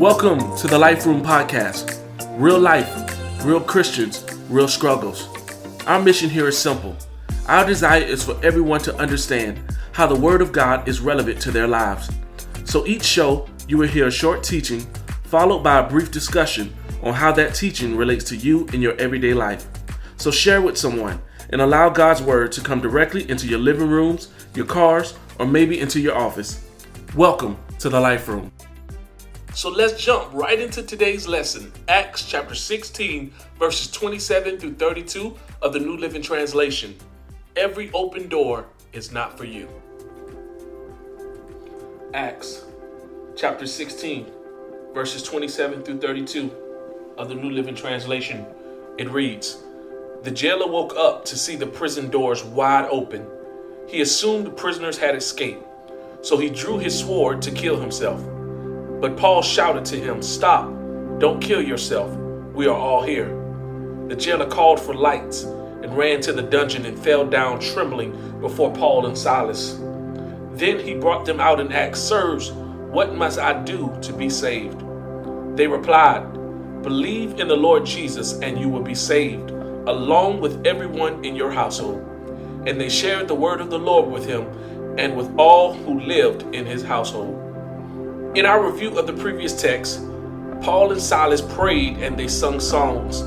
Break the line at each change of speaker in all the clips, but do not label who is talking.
Welcome to the Life Room Podcast. Real life, real Christians, real struggles. Our mission here is simple. Our desire is for everyone to understand how the Word of God is relevant to their lives. So each show, you will hear a short teaching followed by a brief discussion on how that teaching relates to you in your everyday life. So share with someone and allow God's Word to come directly into your living rooms, your cars, or maybe into your office. Welcome to the Life Room. So let's jump right into today's lesson, Acts chapter 16, verses 27 through 32 of the New Living Translation. Every open door is not for you. Acts chapter 16, verses 27 through 32 of the New Living Translation. It reads The jailer woke up to see the prison doors wide open. He assumed the prisoners had escaped, so he drew his sword to kill himself. But Paul shouted to him, Stop, don't kill yourself. We are all here. The jailer called for lights and ran to the dungeon and fell down trembling before Paul and Silas. Then he brought them out and asked, Sirs, what must I do to be saved? They replied, Believe in the Lord Jesus and you will be saved, along with everyone in your household. And they shared the word of the Lord with him and with all who lived in his household. In our review of the previous text, Paul and Silas prayed and they sung songs,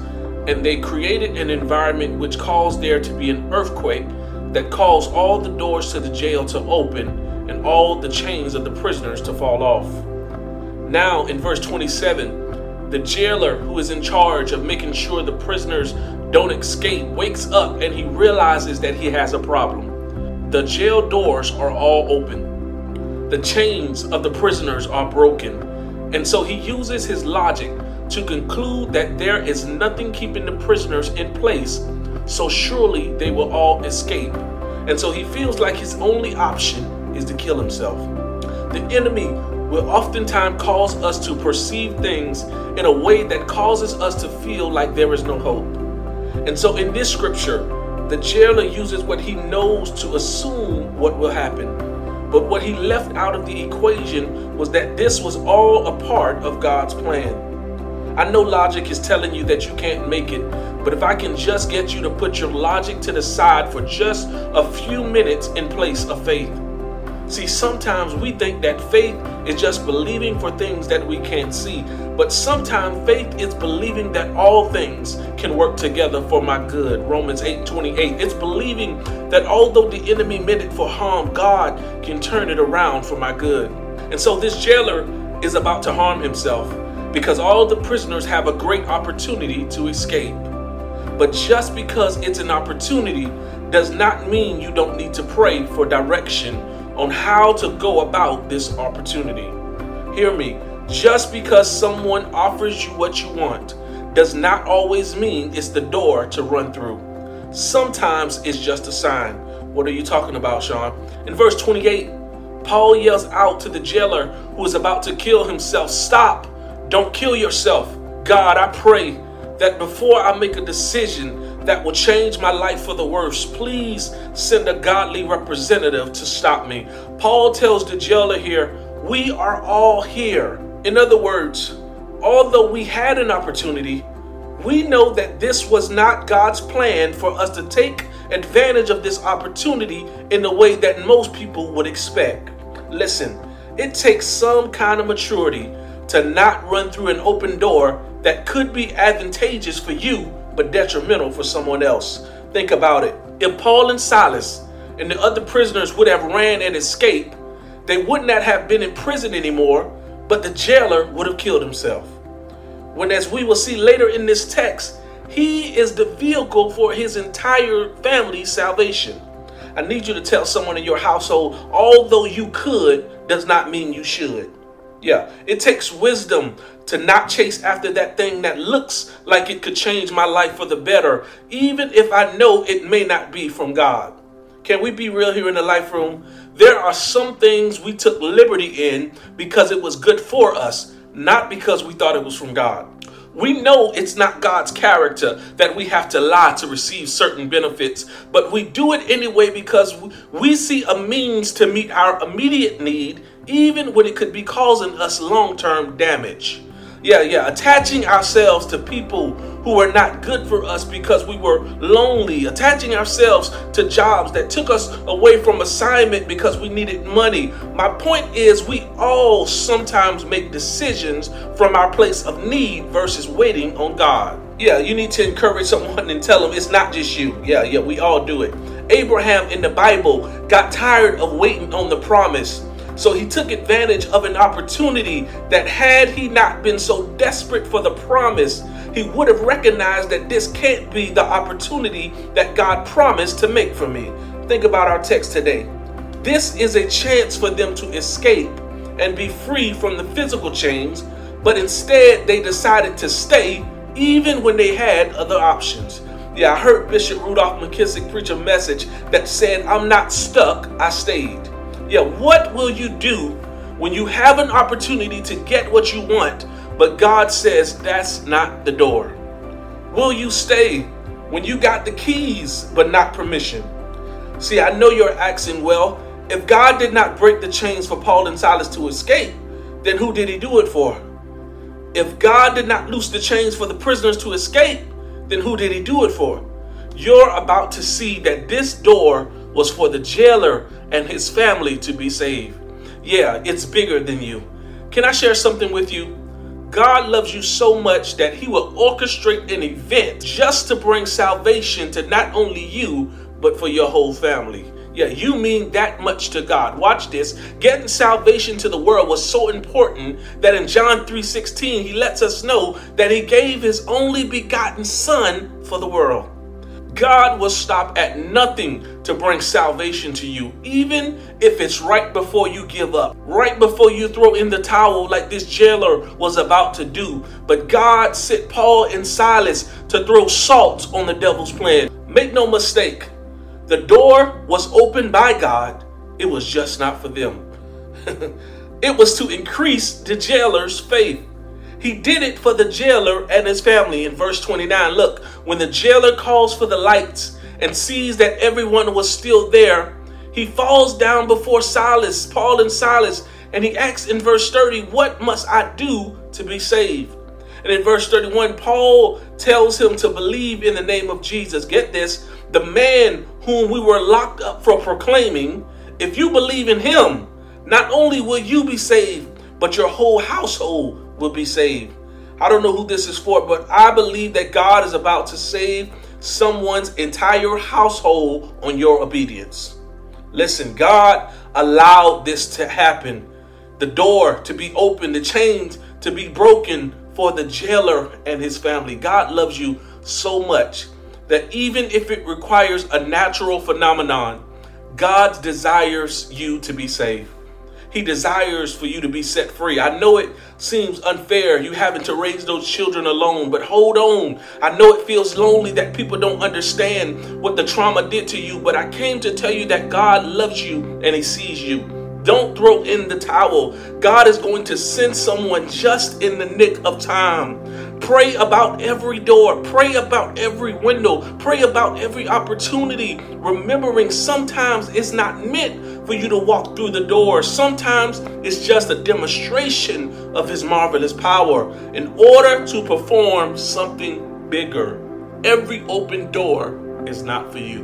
and they created an environment which caused there to be an earthquake that caused all the doors to the jail to open and all the chains of the prisoners to fall off. Now, in verse 27, the jailer who is in charge of making sure the prisoners don't escape wakes up and he realizes that he has a problem. The jail doors are all open the chains of the prisoners are broken. And so he uses his logic to conclude that there is nothing keeping the prisoners in place, so surely they will all escape. And so he feels like his only option is to kill himself. The enemy will oftentimes cause us to perceive things in a way that causes us to feel like there is no hope. And so in this scripture, the jailer uses what he knows to assume what will happen. But what he left out of the equation was that this was all a part of God's plan. I know logic is telling you that you can't make it, but if I can just get you to put your logic to the side for just a few minutes in place of faith. See, sometimes we think that faith is just believing for things that we can't see, but sometimes faith is believing that all things can work together for my good. Romans 8 28. It's believing that although the enemy meant it for harm, God can turn it around for my good. And so this jailer is about to harm himself because all the prisoners have a great opportunity to escape. But just because it's an opportunity does not mean you don't need to pray for direction on how to go about this opportunity. Hear me, just because someone offers you what you want does not always mean it's the door to run through. Sometimes it's just a sign. What are you talking about, Sean? In verse 28, Paul yells out to the jailer who is about to kill himself Stop! Don't kill yourself. God, I pray that before I make a decision, that will change my life for the worse. Please send a godly representative to stop me. Paul tells the jailer here, We are all here. In other words, although we had an opportunity, we know that this was not God's plan for us to take advantage of this opportunity in the way that most people would expect. Listen, it takes some kind of maturity to not run through an open door that could be advantageous for you but detrimental for someone else. Think about it. If Paul and Silas and the other prisoners would have ran and escaped, they would not have been in prison anymore, but the jailer would have killed himself. When, as we will see later in this text, he is the vehicle for his entire family's salvation. I need you to tell someone in your household, although you could, does not mean you should. Yeah, it takes wisdom to not chase after that thing that looks like it could change my life for the better, even if I know it may not be from God. Can we be real here in the life room? There are some things we took liberty in because it was good for us, not because we thought it was from God. We know it's not God's character that we have to lie to receive certain benefits, but we do it anyway because we see a means to meet our immediate need even when it could be causing us long term damage. Yeah, yeah, attaching ourselves to people who are not good for us because we were lonely, attaching ourselves to jobs that took us away from assignment because we needed money. My point is, we all sometimes make decisions from our place of need versus waiting on God. Yeah, you need to encourage someone and tell them it's not just you. Yeah, yeah, we all do it. Abraham in the Bible got tired of waiting on the promise. So he took advantage of an opportunity that, had he not been so desperate for the promise, he would have recognized that this can't be the opportunity that God promised to make for me. Think about our text today. This is a chance for them to escape and be free from the physical chains, but instead they decided to stay even when they had other options. Yeah, I heard Bishop Rudolph McKissick preach a message that said, I'm not stuck, I stayed. Yeah, what will you do when you have an opportunity to get what you want, but God says that's not the door? Will you stay when you got the keys but not permission? See, I know you're asking, well, if God did not break the chains for Paul and Silas to escape, then who did he do it for? If God did not loose the chains for the prisoners to escape, then who did he do it for? You're about to see that this door was for the jailer and his family to be saved. Yeah, it's bigger than you. Can I share something with you? God loves you so much that he will orchestrate an event just to bring salvation to not only you, but for your whole family. Yeah, you mean that much to God. Watch this. Getting salvation to the world was so important that in John 3:16 he lets us know that he gave his only begotten son for the world. God will stop at nothing to bring salvation to you, even if it's right before you give up, right before you throw in the towel, like this jailer was about to do. But God sent Paul and Silas to throw salt on the devil's plan. Make no mistake, the door was opened by God, it was just not for them. it was to increase the jailer's faith. He did it for the jailer and his family. In verse 29, look, when the jailer calls for the lights and sees that everyone was still there, he falls down before Silas, Paul and Silas, and he asks in verse 30, What must I do to be saved? And in verse 31, Paul tells him to believe in the name of Jesus. Get this the man whom we were locked up for proclaiming, if you believe in him, not only will you be saved, but your whole household will be saved. I don't know who this is for, but I believe that God is about to save someone's entire household on your obedience. Listen, God allowed this to happen. The door to be open, the chains to be broken for the jailer and his family. God loves you so much that even if it requires a natural phenomenon, God desires you to be saved. He desires for you to be set free. I know it seems unfair, you having to raise those children alone, but hold on. I know it feels lonely that people don't understand what the trauma did to you, but I came to tell you that God loves you and He sees you. Don't throw in the towel. God is going to send someone just in the nick of time. Pray about every door, pray about every window, pray about every opportunity, remembering sometimes it's not meant for you to walk through the door. Sometimes it's just a demonstration of His marvelous power in order to perform something bigger. Every open door is not for you.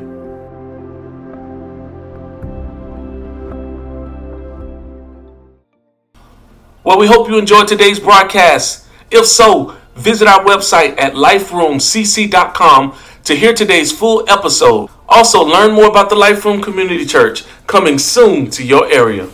Well, we hope you enjoyed today's broadcast. If so, visit our website at liferoomcc.com to hear today's full episode. Also, learn more about the Life Room Community Church coming soon to your area.